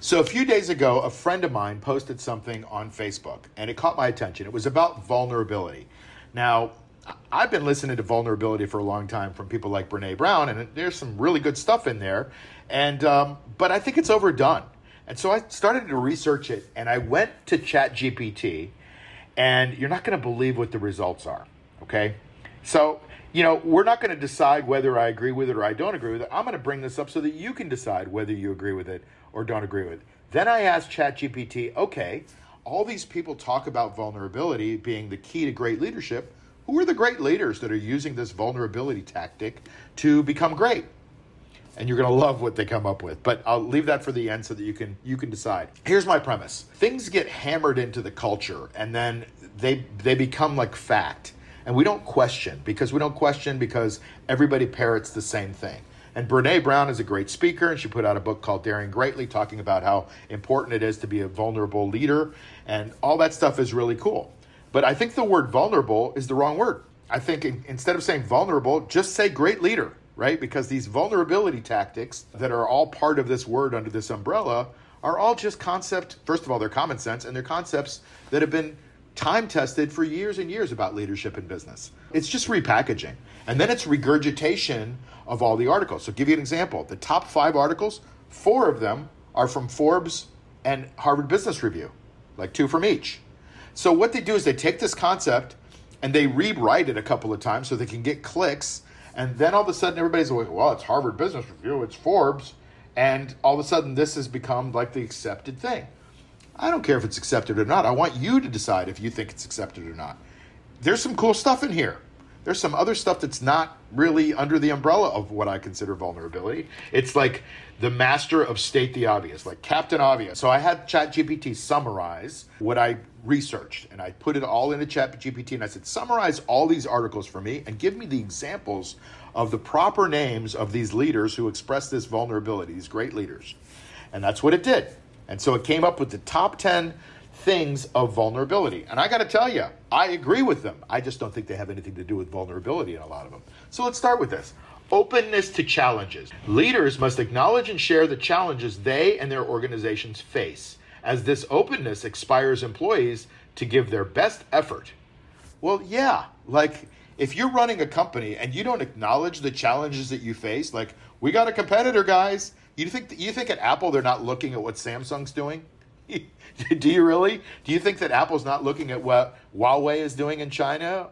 So a few days ago, a friend of mine posted something on Facebook and it caught my attention. It was about vulnerability. Now, I've been listening to vulnerability for a long time from people like Brene Brown, and there's some really good stuff in there. And um, but I think it's overdone. And so I started to research it, and I went to ChatGPT, and you're not going to believe what the results are. Okay, so you know we're not going to decide whether I agree with it or I don't agree with it. I'm going to bring this up so that you can decide whether you agree with it or don't agree with. Then I asked ChatGPT, okay, all these people talk about vulnerability being the key to great leadership who are the great leaders that are using this vulnerability tactic to become great? And you're going to love what they come up with. But I'll leave that for the end so that you can you can decide. Here's my premise. Things get hammered into the culture and then they they become like fact. And we don't question because we don't question because everybody parrots the same thing. And Brene Brown is a great speaker, and she put out a book called Daring Greatly, talking about how important it is to be a vulnerable leader. And all that stuff is really cool. But I think the word vulnerable is the wrong word. I think in, instead of saying vulnerable, just say great leader, right? Because these vulnerability tactics that are all part of this word under this umbrella are all just concept. First of all, they're common sense and they're concepts that have been time tested for years and years about leadership in business. It's just repackaging. And then it's regurgitation of all the articles. So, give you an example the top five articles, four of them are from Forbes and Harvard Business Review, like two from each. So what they do is they take this concept and they rewrite it a couple of times so they can get clicks. And then all of a sudden everybody's like, well, it's Harvard Business Review, it's Forbes. And all of a sudden this has become like the accepted thing. I don't care if it's accepted or not. I want you to decide if you think it's accepted or not. There's some cool stuff in here. There's some other stuff that's not really under the umbrella of what I consider vulnerability. It's like the master of state the obvious, like Captain Obvious. So I had ChatGPT summarize what I researched and I put it all into ChatGPT and I said, summarize all these articles for me and give me the examples of the proper names of these leaders who express this vulnerability, these great leaders. And that's what it did. And so it came up with the top 10 things of vulnerability. And I got to tell you, I agree with them. I just don't think they have anything to do with vulnerability in a lot of them. So let's start with this. Openness to challenges. Leaders must acknowledge and share the challenges they and their organizations face, as this openness inspires employees to give their best effort. Well, yeah, like if you're running a company and you don't acknowledge the challenges that you face, like we got a competitor, guys. You think you think at Apple they're not looking at what Samsung's doing? Do you really? Do you think that Apple's not looking at what Huawei is doing in China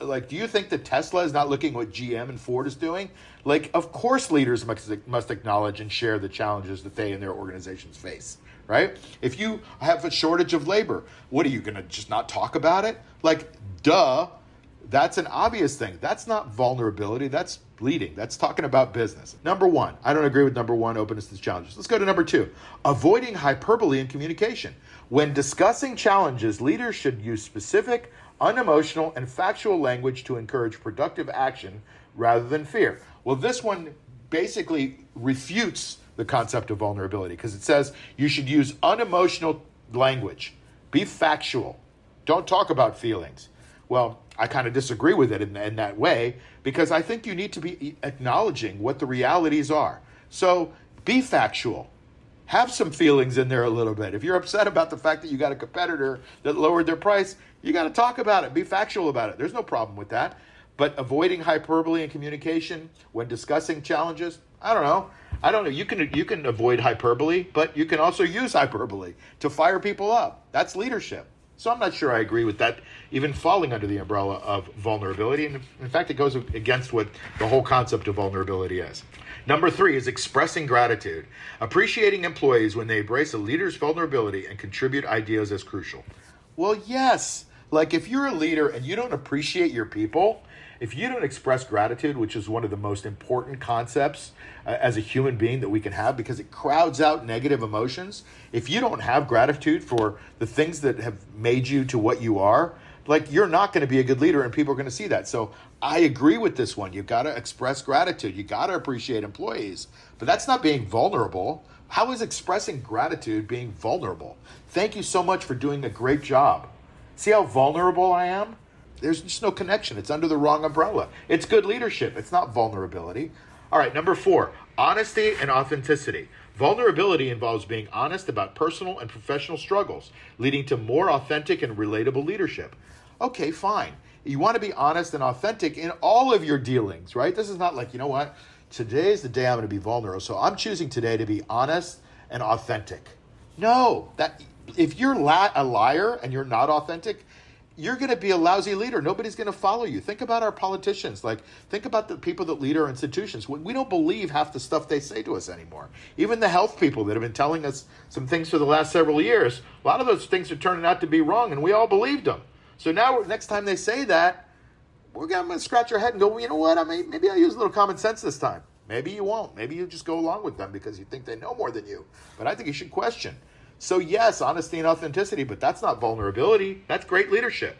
like do you think that tesla is not looking what gm and ford is doing like of course leaders must, must acknowledge and share the challenges that they and their organizations face right if you have a shortage of labor what are you going to just not talk about it like duh that's an obvious thing. That's not vulnerability. That's bleeding. That's talking about business. Number one i don't agree with number one openness to challenges. Let's go to number two avoiding hyperbole in communication. When discussing challenges leaders should use specific unemotional, and factual language to encourage productive action rather than fear. Well, this one basically refutes the concept of vulnerability because it says you should use unemotional language, be factual, don't talk about feelings. Well, I kind of disagree with it in, in, that way because I think you need to be acknowledging what the realities are. So be factual have some feelings in there a little bit. If you're upset about the fact that you got a competitor that lowered their price, you got to talk about it, be factual about it. There's no problem with that. But avoiding hyperbole in communication when discussing challenges, I don't know. I don't know. You can you can avoid hyperbole, but you can also use hyperbole to fire people up. That's leadership. So I'm not sure I agree with that, even falling under the umbrella of vulnerability. And in fact, it goes against what the whole concept of vulnerability is. Number three is expressing gratitude. Appreciating employees when they embrace a leader's vulnerability and contribute ideas is crucial. Well, yes. Like if you're a leader and you don't appreciate your people, if you don't express gratitude, which is one of the most important concepts uh, as a human being that we can have because it crowds out negative emotions, if you don't have gratitude for the things that have made you to what you are, like you're not going to be a good leader and people are going to see that. So I agree with this one. You've got to express gratitude. You got to appreciate employees, but that's not being vulnerable. How is expressing gratitude being vulnerable? Thank you so much for doing a great job. See how vulnerable I am? There's just no connection. It's under the wrong umbrella. It's good leadership. It's not vulnerability. All right, number four, honesty and authenticity. Vulnerability involves being honest about personal and professional struggles, leading to more authentic and relatable leadership. Okay, fine. You want to be honest and authentic in all of your dealings, right? This is not like, you know what? Today is the day I'm going to be vulnerable. So I'm choosing today to be honest and authentic. No, that if you're a liar and you're not authentic, you're going to be a lousy leader. Nobody's going to follow you. Think about our politicians. Like, think about the people that lead our institutions. We don't believe half the stuff they say to us anymore. Even the health people that have been telling us some things for the last several years, a lot of those things are turning out to be wrong, and we all believed them. So now, next time they say that, we're going to scratch our head and go, well, you know what? I mean, maybe I'll use a little common sense this time. Maybe you won't. Maybe you just go along with them because you think they know more than you. But I think you should question. So, yes, honesty and authenticity, but that's not vulnerability. That's great leadership.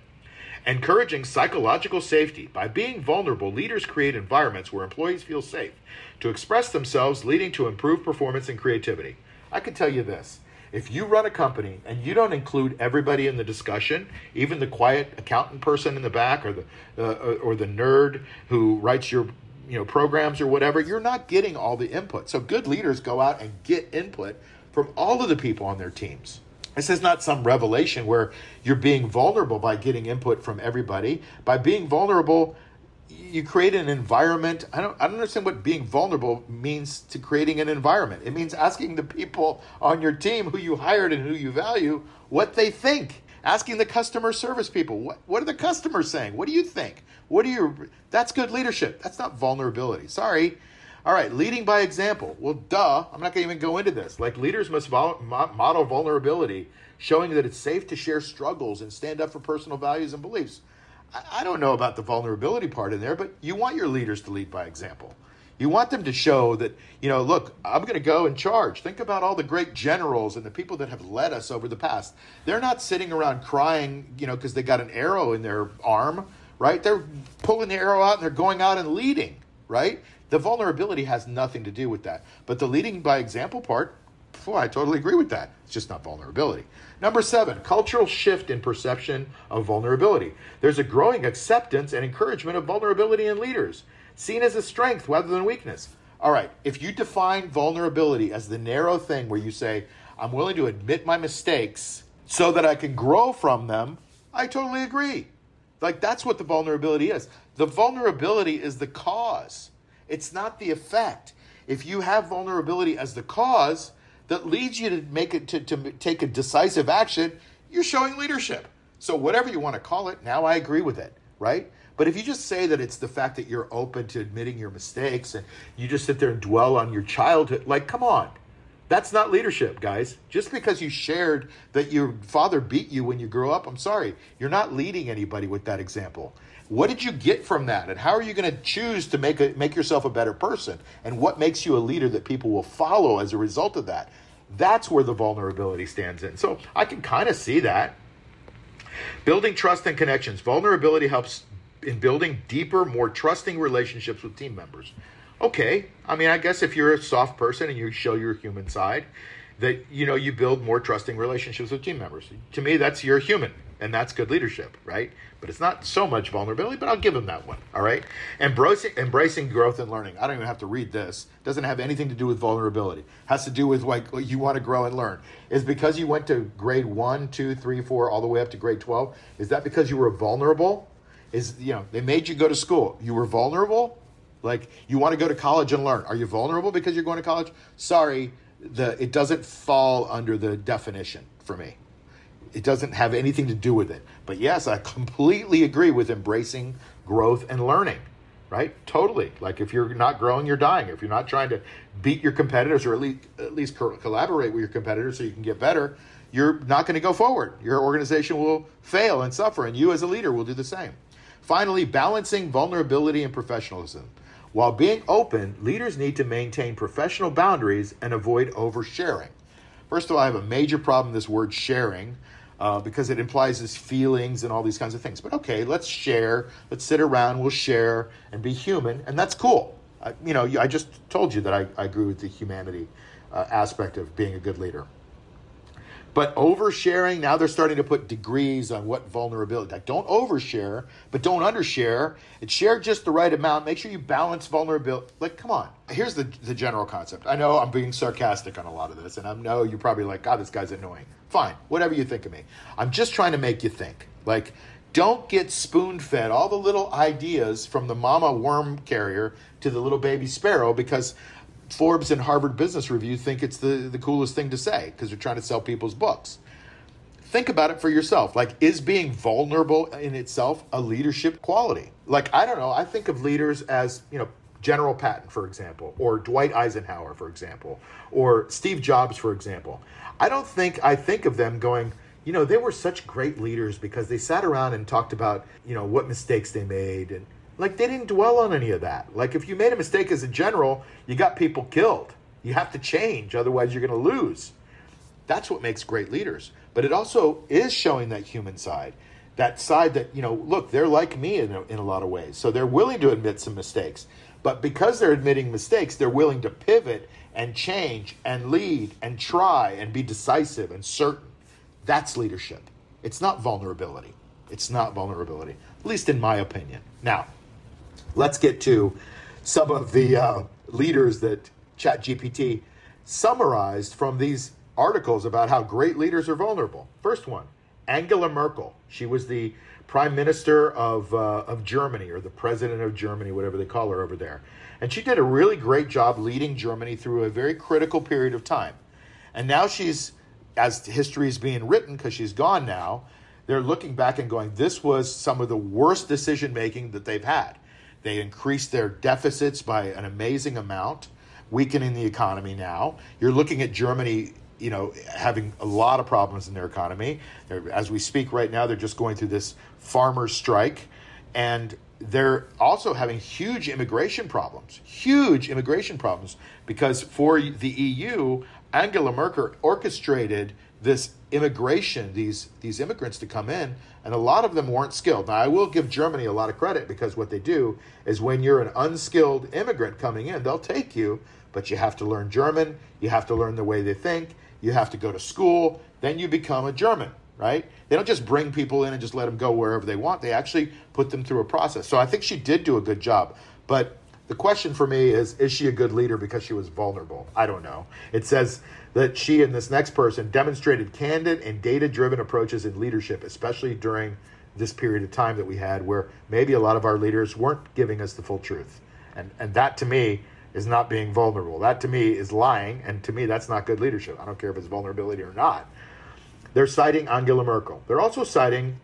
Encouraging psychological safety. By being vulnerable, leaders create environments where employees feel safe to express themselves, leading to improved performance and creativity. I can tell you this if you run a company and you don't include everybody in the discussion, even the quiet accountant person in the back or the uh, or the nerd who writes your you know programs or whatever, you're not getting all the input. So good leaders go out and get input from all of the people on their teams. This is not some revelation where you're being vulnerable by getting input from everybody. By being vulnerable, you create an environment. I don't, I don't understand what being vulnerable means to creating an environment. It means asking the people on your team who you hired and who you value what they think. Asking the customer service people, what, what are the customers saying? What do you think? What do you, that's good leadership. That's not vulnerability. Sorry. All right, leading by example. Well, duh, I'm not going to even go into this. Like, leaders must model vulnerability, showing that it's safe to share struggles and stand up for personal values and beliefs. I don't know about the vulnerability part in there, but you want your leaders to lead by example. You want them to show that, you know, look, I'm going to go and charge. Think about all the great generals and the people that have led us over the past. They're not sitting around crying, you know, because they got an arrow in their arm, right? They're pulling the arrow out and they're going out and leading, right? The vulnerability has nothing to do with that. But the leading by example part, I totally agree with that. It's just not vulnerability. Number seven, cultural shift in perception of vulnerability. There's a growing acceptance and encouragement of vulnerability in leaders, seen as a strength rather than weakness. All right, if you define vulnerability as the narrow thing where you say, I'm willing to admit my mistakes so that I can grow from them, I totally agree. Like that's what the vulnerability is. The vulnerability is the cause. It's not the effect. If you have vulnerability as the cause that leads you to make it to, to take a decisive action, you're showing leadership. So whatever you want to call it, now I agree with it, right? But if you just say that it's the fact that you're open to admitting your mistakes and you just sit there and dwell on your childhood, like, come on. That's not leadership, guys. Just because you shared that your father beat you when you grew up, I'm sorry. You're not leading anybody with that example. What did you get from that? And how are you going to choose to make, a, make yourself a better person? And what makes you a leader that people will follow as a result of that? That's where the vulnerability stands in. So I can kind of see that. Building trust and connections. Vulnerability helps in building deeper, more trusting relationships with team members. Okay, I mean, I guess if you're a soft person and you show your human side, that you know you build more trusting relationships with team members. To me, that's you're human, and that's good leadership, right? But it's not so much vulnerability, but I'll give them that one. All right, embracing embracing growth and learning. I don't even have to read this. Doesn't have anything to do with vulnerability. It has to do with like you want to grow and learn. Is because you went to grade one, two, three, four, all the way up to grade twelve. Is that because you were vulnerable? Is you know they made you go to school? You were vulnerable. Like you want to go to college and learn. Are you vulnerable because you're going to college? Sorry the it doesn't fall under the definition for me. It doesn't have anything to do with it. But yes, I completely agree with embracing growth and learning. Right? Totally. Like if you're not growing, you're dying. If you're not trying to beat your competitors or at least at least collaborate with your competitors so you can get better, you're not going to go forward. Your organization will fail and suffer, and you as a leader will do the same. Finally, balancing vulnerability and professionalism. While being open, leaders need to maintain professional boundaries and avoid oversharing. First of all, I have a major problem with this word sharing uh, because it implies this feelings and all these kinds of things. But okay, let's share. Let's sit around. We'll share and be human, and that's cool. I, you know, I just told you that I, I agree with the humanity uh, aspect of being a good leader. But oversharing, now they're starting to put degrees on what vulnerability. Like, don't overshare, but don't undershare. And share just the right amount. Make sure you balance vulnerability. Like, come on. Here's the, the general concept. I know I'm being sarcastic on a lot of this, and I know you're probably like, God, this guy's annoying. Fine, whatever you think of me. I'm just trying to make you think. Like, don't get spoon fed all the little ideas from the mama worm carrier to the little baby sparrow because Forbes and Harvard Business Review think it's the, the coolest thing to say because they're trying to sell people's books. Think about it for yourself. Like, is being vulnerable in itself a leadership quality? Like, I don't know. I think of leaders as, you know, General Patton, for example, or Dwight Eisenhower, for example, or Steve Jobs, for example. I don't think I think of them going, you know, they were such great leaders because they sat around and talked about, you know, what mistakes they made and like they didn't dwell on any of that. Like if you made a mistake as a general, you got people killed. You have to change, otherwise you're going to lose. That's what makes great leaders. But it also is showing that human side, that side that you know, look, they're like me in a, in a lot of ways. So they're willing to admit some mistakes. But because they're admitting mistakes, they're willing to pivot and change and lead and try and be decisive and certain. That's leadership. It's not vulnerability. It's not vulnerability, at least in my opinion. Now, let's get to some of the uh, leaders that ChatGPT summarized from these articles about how great leaders are vulnerable. First one, Angela Merkel. She was the prime minister of, uh, of Germany or the president of Germany, whatever they call her over there. And she did a really great job leading Germany through a very critical period of time. And now she's, as history is being written, because she's gone now, they're looking back and going, this was some of the worst decision making that they've had. They increased their deficits by an amazing amount, weakening the economy now. You're looking at Germany, you know, having a lot of problems in their economy. They're, as we speak right now, they're just going through this farmer strike. And they're also having huge immigration problems, huge immigration problems, because for the EU, Angela Merkel orchestrated this immigration, these these immigrants to come in, and a lot of them weren't skilled. Now, I will give Germany a lot of credit because what they do is when you're an unskilled immigrant coming in, they'll take you, but you have to learn German, you have to learn the way they think, you have to go to school, then you become a German, right? They don't just bring people in and just let them go wherever they want. They actually put them through a process. So I think she did do a good job, but the question for me is is she a good leader because she was vulnerable? I don't know. It says that she and this next person demonstrated candid and data driven approaches in leadership, especially during this period of time that we had where maybe a lot of our leaders weren't giving us the full truth. And, and that to me is not being vulnerable. That to me is lying. And to me, that's not good leadership. I don't care if it's vulnerability or not. They're citing Angela Merkel. They're also citing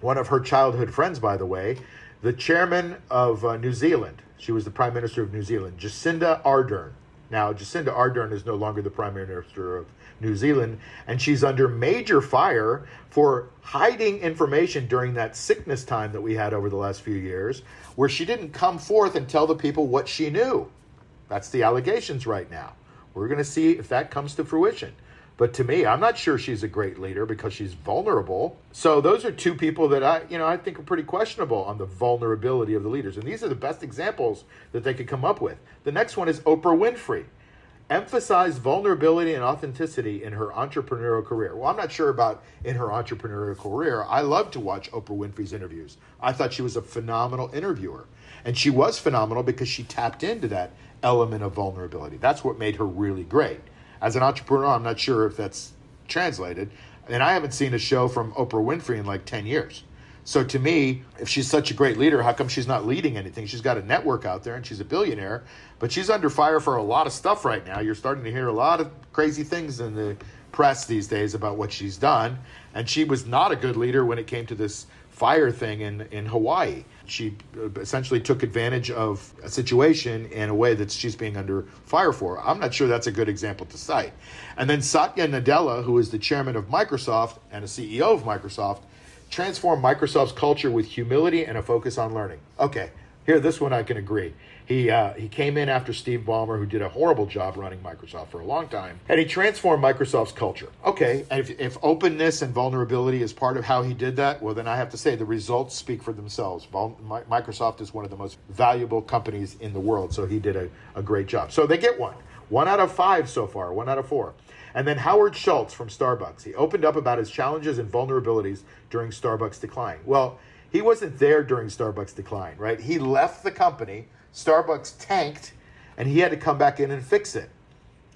one of her childhood friends, by the way, the chairman of uh, New Zealand. She was the prime minister of New Zealand, Jacinda Ardern. Now, Jacinda Ardern is no longer the Prime Minister of New Zealand, and she's under major fire for hiding information during that sickness time that we had over the last few years, where she didn't come forth and tell the people what she knew. That's the allegations right now. We're going to see if that comes to fruition. But to me, I'm not sure she's a great leader because she's vulnerable. So those are two people that I, you know, I think are pretty questionable on the vulnerability of the leaders. And these are the best examples that they could come up with. The next one is Oprah Winfrey. Emphasized vulnerability and authenticity in her entrepreneurial career. Well, I'm not sure about in her entrepreneurial career. I love to watch Oprah Winfrey's interviews. I thought she was a phenomenal interviewer. And she was phenomenal because she tapped into that element of vulnerability. That's what made her really great. As an entrepreneur, I'm not sure if that's translated. And I haven't seen a show from Oprah Winfrey in like 10 years. So to me, if she's such a great leader, how come she's not leading anything? She's got a network out there and she's a billionaire, but she's under fire for a lot of stuff right now. You're starting to hear a lot of crazy things in the press these days about what she's done. And she was not a good leader when it came to this fire thing in, in Hawaii. She essentially took advantage of a situation in a way that she's being under fire for. I'm not sure that's a good example to cite. And then Satya Nadella, who is the chairman of Microsoft and a CEO of Microsoft, transformed Microsoft's culture with humility and a focus on learning. Okay, here, this one I can agree. He, uh, he came in after Steve Ballmer, who did a horrible job running Microsoft for a long time, and he transformed Microsoft's culture. Okay, and if, if openness and vulnerability is part of how he did that, well, then I have to say the results speak for themselves. Microsoft is one of the most valuable companies in the world, so he did a, a great job. So they get one. One out of five so far, one out of four. And then Howard Schultz from Starbucks. He opened up about his challenges and vulnerabilities during Starbucks' decline. Well, he wasn't there during Starbucks' decline, right? He left the company, Starbucks tanked, and he had to come back in and fix it.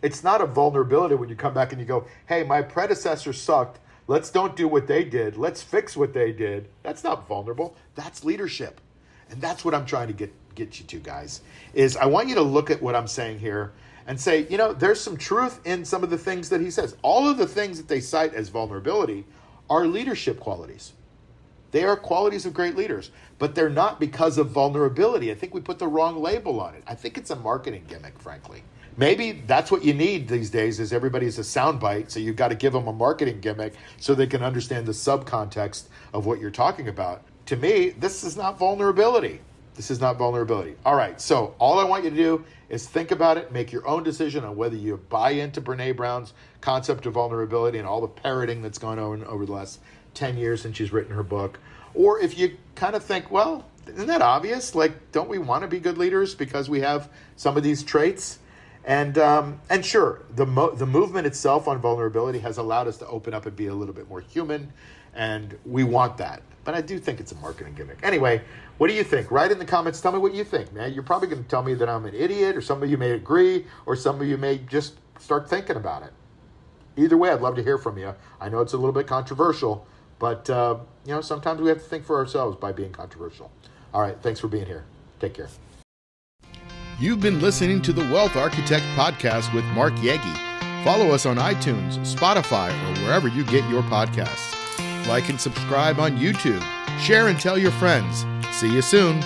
It's not a vulnerability when you come back and you go, hey, my predecessor sucked. Let's don't do what they did. Let's fix what they did. That's not vulnerable. That's leadership. And that's what I'm trying to get, get you to, guys, is I want you to look at what I'm saying here and say, you know, there's some truth in some of the things that he says. All of the things that they cite as vulnerability are leadership qualities. They are qualities of great leaders, but they're not because of vulnerability. I think we put the wrong label on it. I think it's a marketing gimmick, frankly. Maybe that's what you need these days is everybody's a soundbite, so you've got to give them a marketing gimmick so they can understand the subcontext of what you're talking about. To me, this is not vulnerability. This is not vulnerability. All right, so all I want you to do is think about it, make your own decision on whether you buy into Brene Brown's concept of vulnerability and all the parroting that's gone on over the last 10 years since she's written her book. Or if you kind of think, well, isn't that obvious? Like, don't we want to be good leaders because we have some of these traits? And um, and sure, the mo- the movement itself on vulnerability has allowed us to open up and be a little bit more human, and we want that. But I do think it's a marketing gimmick. Anyway, what do you think? Write in the comments. Tell me what you think, man. You're probably going to tell me that I'm an idiot, or some of you may agree, or some of you may just start thinking about it. Either way, I'd love to hear from you. I know it's a little bit controversial, but, uh, you know, sometimes we have to think for ourselves by being controversial. All right. Thanks for being here. Take care. You've been listening to the Wealth Architect Podcast with Mark Yegi. Follow us on iTunes, Spotify, or wherever you get your podcasts. Like and subscribe on YouTube. Share and tell your friends. See you soon.